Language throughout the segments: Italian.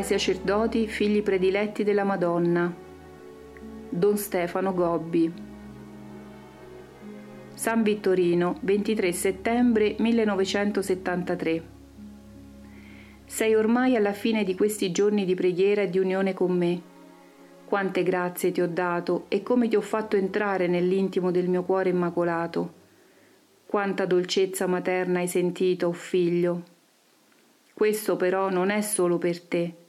ai sacerdoti figli prediletti della Madonna. Don Stefano Gobbi. San Vittorino, 23 settembre 1973. Sei ormai alla fine di questi giorni di preghiera e di unione con me. Quante grazie ti ho dato e come ti ho fatto entrare nell'intimo del mio cuore immacolato. Quanta dolcezza materna hai sentito, oh figlio. Questo però non è solo per te,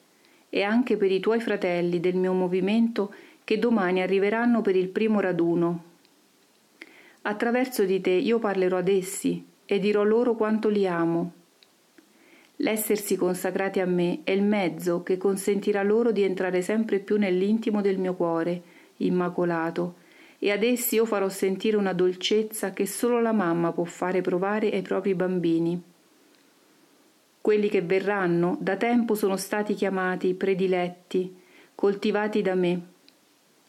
è anche per i tuoi fratelli del mio movimento che domani arriveranno per il primo raduno. Attraverso di te io parlerò ad essi e dirò loro quanto li amo. L'essersi consacrati a me è il mezzo che consentirà loro di entrare sempre più nell'intimo del mio cuore, immacolato, e ad essi io farò sentire una dolcezza che solo la mamma può fare provare ai propri bambini. Quelli che verranno da tempo sono stati chiamati prediletti, coltivati da me.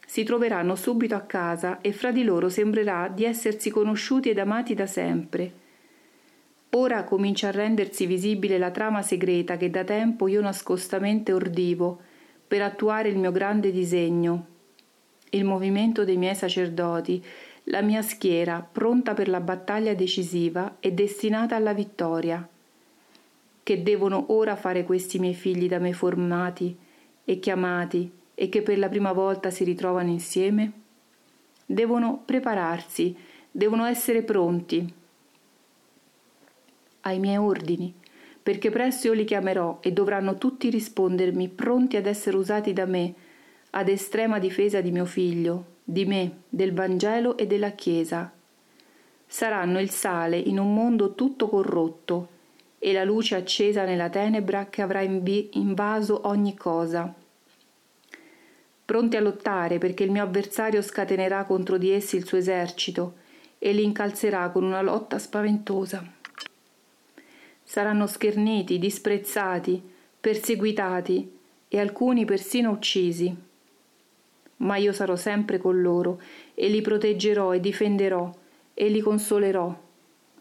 Si troveranno subito a casa e fra di loro sembrerà di essersi conosciuti ed amati da sempre. Ora comincia a rendersi visibile la trama segreta che da tempo io nascostamente ordivo per attuare il mio grande disegno. Il movimento dei miei sacerdoti, la mia schiera pronta per la battaglia decisiva e destinata alla vittoria che devono ora fare questi miei figli da me formati e chiamati e che per la prima volta si ritrovano insieme? Devono prepararsi, devono essere pronti ai miei ordini, perché presto io li chiamerò e dovranno tutti rispondermi pronti ad essere usati da me, ad estrema difesa di mio figlio, di me, del Vangelo e della Chiesa. Saranno il sale in un mondo tutto corrotto, e la luce accesa nella tenebra che avrà invaso ogni cosa. Pronti a lottare perché il mio avversario scatenerà contro di essi il suo esercito e li incalzerà con una lotta spaventosa. Saranno scherniti, disprezzati, perseguitati e alcuni persino uccisi. Ma io sarò sempre con loro e li proteggerò e difenderò e li consolerò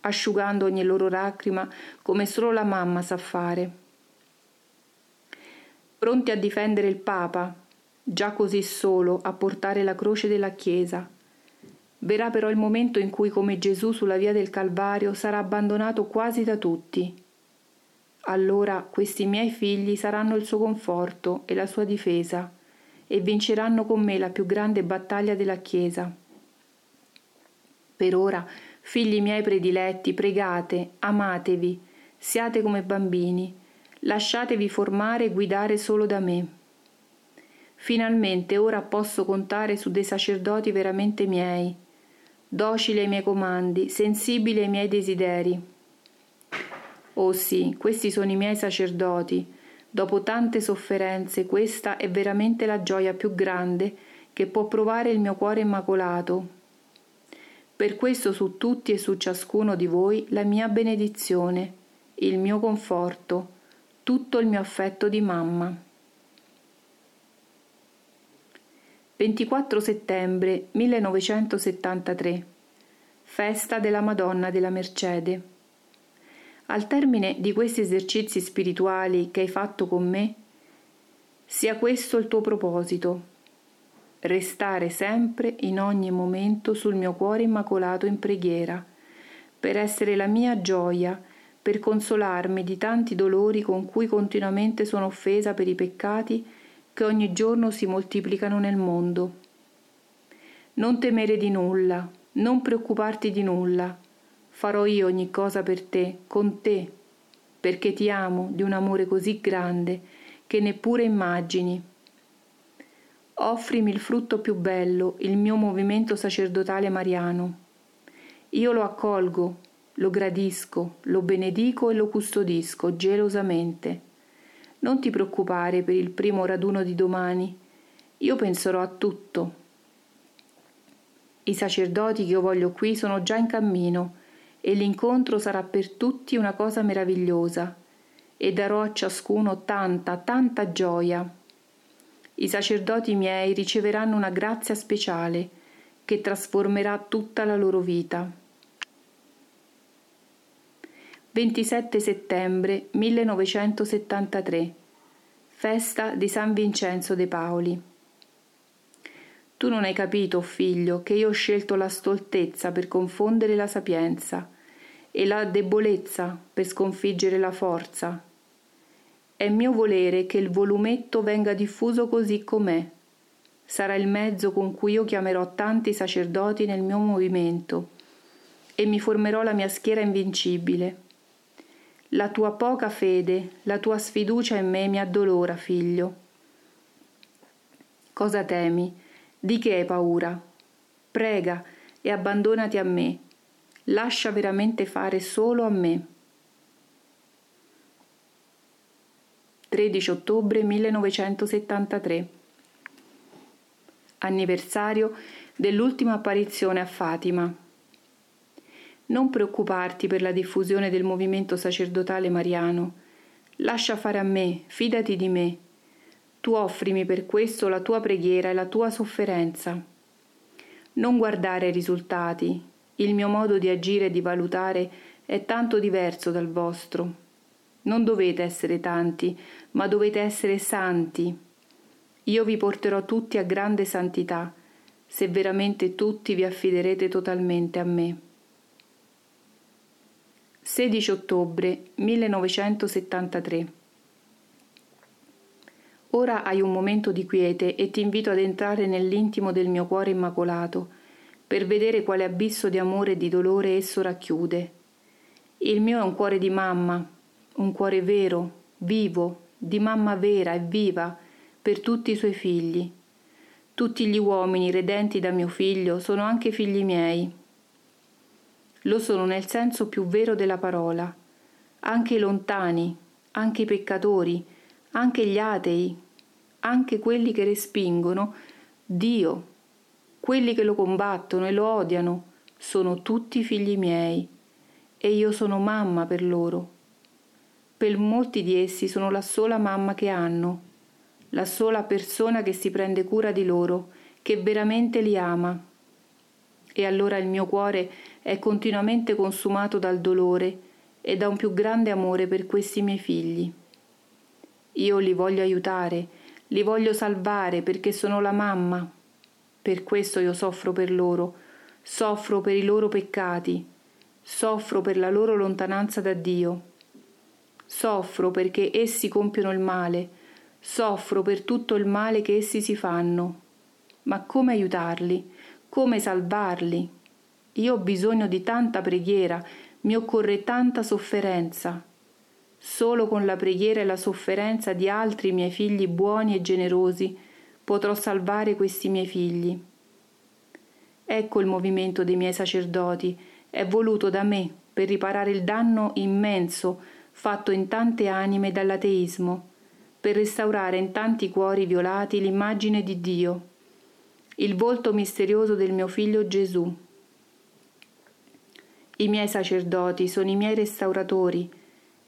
asciugando ogni loro lacrima come solo la mamma sa fare. Pronti a difendere il Papa, già così solo a portare la croce della Chiesa. Verrà però il momento in cui, come Gesù sulla via del Calvario, sarà abbandonato quasi da tutti. Allora questi miei figli saranno il suo conforto e la sua difesa e vinceranno con me la più grande battaglia della Chiesa. Per ora Figli miei prediletti, pregate, amatevi, siate come bambini, lasciatevi formare e guidare solo da me. Finalmente ora posso contare su dei sacerdoti veramente miei, docili ai miei comandi, sensibili ai miei desideri. Oh sì, questi sono i miei sacerdoti. Dopo tante sofferenze, questa è veramente la gioia più grande che può provare il mio cuore immacolato, per questo su tutti e su ciascuno di voi la mia benedizione, il mio conforto, tutto il mio affetto di mamma. 24 settembre 1973 Festa della Madonna della Mercede. Al termine di questi esercizi spirituali che hai fatto con me, sia questo il tuo proposito, restare sempre in ogni momento sul mio cuore immacolato in preghiera, per essere la mia gioia, per consolarmi di tanti dolori con cui continuamente sono offesa per i peccati che ogni giorno si moltiplicano nel mondo. Non temere di nulla, non preoccuparti di nulla. Farò io ogni cosa per te, con te, perché ti amo di un amore così grande che neppure immagini offrimi il frutto più bello, il mio movimento sacerdotale mariano. Io lo accolgo, lo gradisco, lo benedico e lo custodisco gelosamente. Non ti preoccupare per il primo raduno di domani, io penserò a tutto. I sacerdoti che io voglio qui sono già in cammino e l'incontro sarà per tutti una cosa meravigliosa e darò a ciascuno tanta, tanta gioia i sacerdoti miei riceveranno una grazia speciale che trasformerà tutta la loro vita. 27 settembre 1973 festa di San Vincenzo de Paoli. Tu non hai capito, figlio, che io ho scelto la stoltezza per confondere la sapienza e la debolezza per sconfiggere la forza. È mio volere che il volumetto venga diffuso così com'è. Sarà il mezzo con cui io chiamerò tanti sacerdoti nel mio movimento e mi formerò la mia schiera invincibile. La tua poca fede, la tua sfiducia in me mi addolora, figlio. Cosa temi? Di che hai paura? Prega e abbandonati a me. Lascia veramente fare solo a me. 13 ottobre 1973 Anniversario dell'ultima apparizione a Fatima. Non preoccuparti per la diffusione del movimento sacerdotale mariano. Lascia fare a me, fidati di me tu offrimi per questo la tua preghiera e la tua sofferenza. Non guardare ai risultati. Il mio modo di agire e di valutare è tanto diverso dal vostro. Non dovete essere tanti, ma dovete essere santi. Io vi porterò tutti a grande santità, se veramente tutti vi affiderete totalmente a me. 16 ottobre 1973 Ora hai un momento di quiete e ti invito ad entrare nell'intimo del mio cuore immacolato, per vedere quale abisso di amore e di dolore esso racchiude. Il mio è un cuore di mamma, un cuore vero, vivo, di mamma vera e viva per tutti i suoi figli. Tutti gli uomini redenti da mio figlio sono anche figli miei. Lo sono nel senso più vero della parola. Anche i lontani, anche i peccatori, anche gli atei, anche quelli che respingono Dio, quelli che lo combattono e lo odiano, sono tutti figli miei e io sono mamma per loro. Per molti di essi sono la sola mamma che hanno, la sola persona che si prende cura di loro, che veramente li ama. E allora il mio cuore è continuamente consumato dal dolore e da un più grande amore per questi miei figli. Io li voglio aiutare, li voglio salvare perché sono la mamma. Per questo io soffro per loro, soffro per i loro peccati, soffro per la loro lontananza da Dio. Soffro perché essi compiono il male, soffro per tutto il male che essi si fanno. Ma come aiutarli? Come salvarli? Io ho bisogno di tanta preghiera, mi occorre tanta sofferenza. Solo con la preghiera e la sofferenza di altri miei figli buoni e generosi potrò salvare questi miei figli. Ecco il movimento dei miei sacerdoti, è voluto da me per riparare il danno immenso fatto in tante anime dall'ateismo, per restaurare in tanti cuori violati l'immagine di Dio, il volto misterioso del mio figlio Gesù. I miei sacerdoti sono i miei restauratori,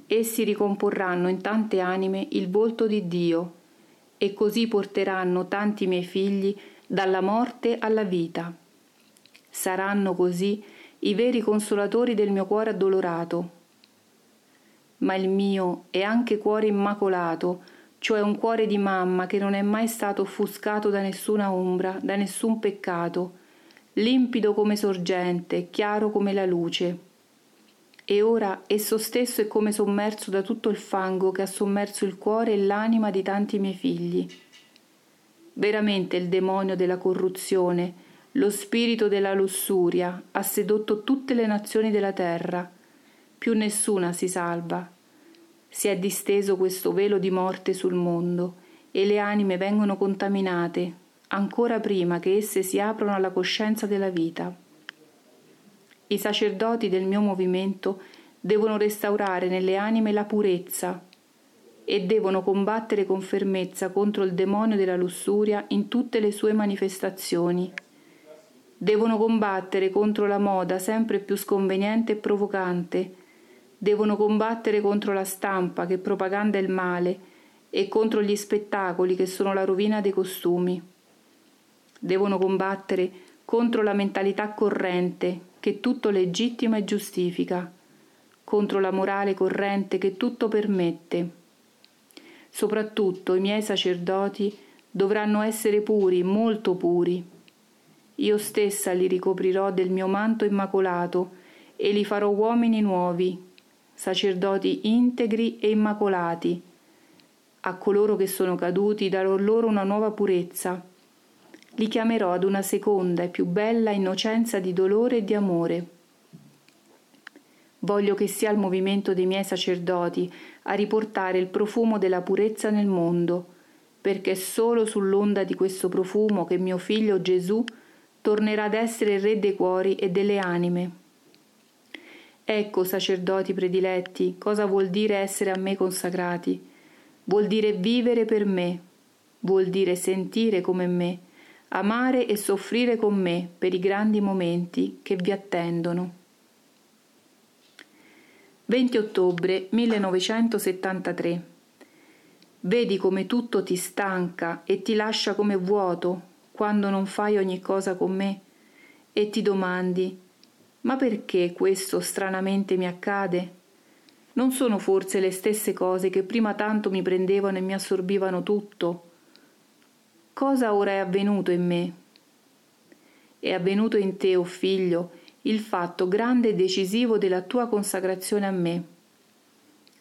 Essi ricomporranno in tante anime il volto di Dio e così porteranno tanti miei figli dalla morte alla vita. Saranno così i veri consolatori del mio cuore addolorato. Ma il mio è anche cuore immacolato, cioè un cuore di mamma che non è mai stato offuscato da nessuna ombra, da nessun peccato, limpido come sorgente, chiaro come la luce e ora esso stesso è come sommerso da tutto il fango che ha sommerso il cuore e l'anima di tanti miei figli. Veramente il demonio della corruzione, lo spirito della lussuria ha sedotto tutte le nazioni della terra. Più nessuna si salva. Si è disteso questo velo di morte sul mondo e le anime vengono contaminate ancora prima che esse si aprono alla coscienza della vita. I sacerdoti del mio movimento devono restaurare nelle anime la purezza e devono combattere con fermezza contro il demonio della lussuria in tutte le sue manifestazioni. Devono combattere contro la moda sempre più sconveniente e provocante. Devono combattere contro la stampa che propaganda il male e contro gli spettacoli che sono la rovina dei costumi. Devono combattere contro la mentalità corrente che tutto legittima e giustifica, contro la morale corrente che tutto permette. Soprattutto i miei sacerdoti dovranno essere puri, molto puri. Io stessa li ricoprirò del mio manto immacolato e li farò uomini nuovi, sacerdoti integri e immacolati. A coloro che sono caduti darò loro una nuova purezza. Li chiamerò ad una seconda e più bella innocenza di dolore e di amore. Voglio che sia il movimento dei miei sacerdoti a riportare il profumo della purezza nel mondo, perché è solo sull'onda di questo profumo che mio figlio Gesù tornerà ad essere il Re dei cuori e delle anime. Ecco, sacerdoti prediletti, cosa vuol dire essere a me consacrati. Vuol dire vivere per me, vuol dire sentire come me, amare e soffrire con me per i grandi momenti che vi attendono. 20 ottobre 1973 Vedi come tutto ti stanca e ti lascia come vuoto quando non fai ogni cosa con me e ti domandi ma perché questo stranamente mi accade? Non sono forse le stesse cose che prima tanto mi prendevano e mi assorbivano tutto? Cosa ora è avvenuto in me? È avvenuto in te, o oh figlio, il fatto grande e decisivo della tua consacrazione a me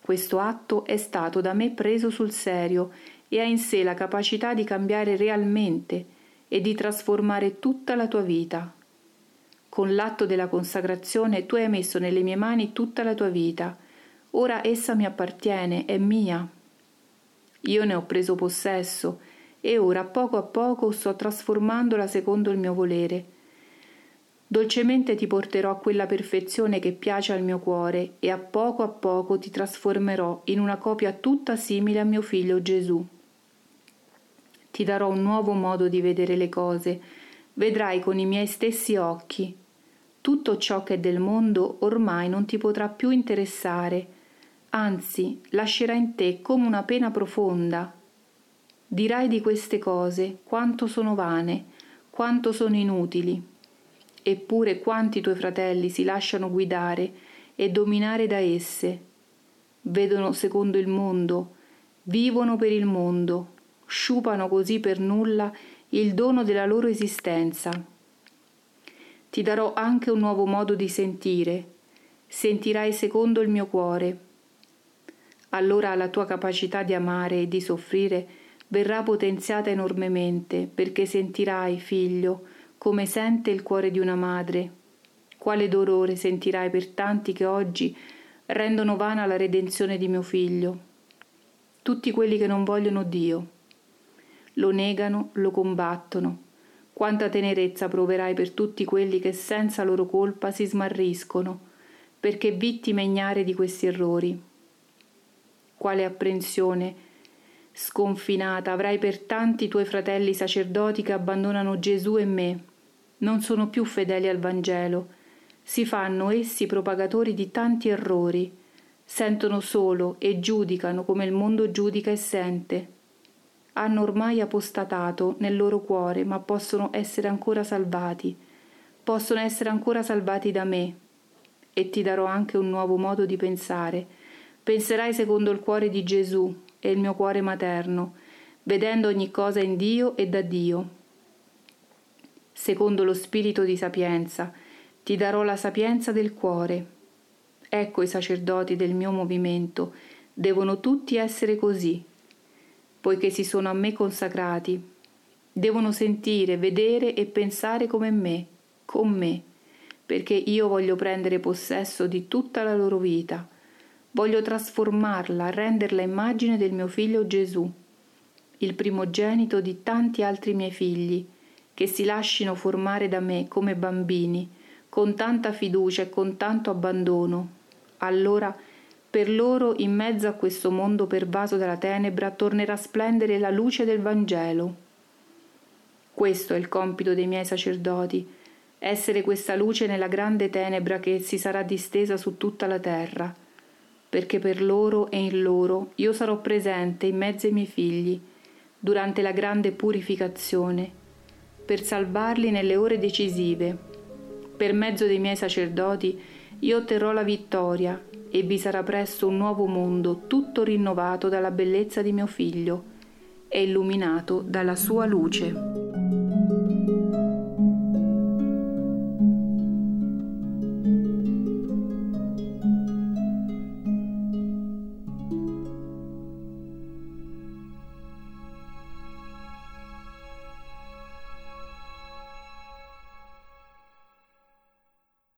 questo atto è stato da me preso sul serio e ha in sé la capacità di cambiare realmente e di trasformare tutta la tua vita. Con l'atto della consacrazione tu hai messo nelle mie mani tutta la tua vita. Ora essa mi appartiene, è mia. Io ne ho preso possesso e ora poco a poco sto trasformandola secondo il mio volere Dolcemente ti porterò a quella perfezione che piace al mio cuore e a poco a poco ti trasformerò in una copia tutta simile a mio figlio Gesù. Ti darò un nuovo modo di vedere le cose, vedrai con i miei stessi occhi. Tutto ciò che è del mondo ormai non ti potrà più interessare, anzi lascerà in te come una pena profonda. Dirai di queste cose quanto sono vane, quanto sono inutili Eppure quanti tuoi fratelli si lasciano guidare e dominare da esse. Vedono secondo il mondo, vivono per il mondo, sciupano così per nulla il dono della loro esistenza. Ti darò anche un nuovo modo di sentire, sentirai secondo il mio cuore. Allora la tua capacità di amare e di soffrire verrà potenziata enormemente, perché sentirai, figlio, come sente il cuore di una madre. Quale dolore sentirai per tanti che oggi rendono vana la redenzione di mio figlio. Tutti quelli che non vogliono Dio. Lo negano, lo combattono. Quanta tenerezza proverai per tutti quelli che senza loro colpa si smarriscono, perché vittime ignare di questi errori. Quale apprensione sconfinata avrai per tanti tuoi fratelli sacerdoti che abbandonano Gesù e me non sono più fedeli al Vangelo, si fanno essi propagatori di tanti errori, sentono solo e giudicano come il mondo giudica e sente. Hanno ormai apostatato nel loro cuore, ma possono essere ancora salvati, possono essere ancora salvati da me. E ti darò anche un nuovo modo di pensare. Penserai secondo il cuore di Gesù e il mio cuore materno, vedendo ogni cosa in Dio e da Dio secondo lo spirito di sapienza, ti darò la sapienza del cuore. Ecco i sacerdoti del mio movimento, devono tutti essere così, poiché si sono a me consacrati. Devono sentire, vedere e pensare come me, con me, perché io voglio prendere possesso di tutta la loro vita. Voglio trasformarla, renderla immagine del mio figlio Gesù, il primogenito di tanti altri miei figli, che si lascino formare da me come bambini, con tanta fiducia e con tanto abbandono. Allora per loro in mezzo a questo mondo pervaso dalla tenebra tornerà a splendere la luce del Vangelo. Questo è il compito dei miei sacerdoti, essere questa luce nella grande tenebra che si sarà distesa su tutta la terra, perché per loro e in loro io sarò presente in mezzo ai miei figli, durante la grande purificazione per salvarli nelle ore decisive. Per mezzo dei miei sacerdoti io otterrò la vittoria e vi sarà presto un nuovo mondo tutto rinnovato dalla bellezza di mio figlio e illuminato dalla sua luce.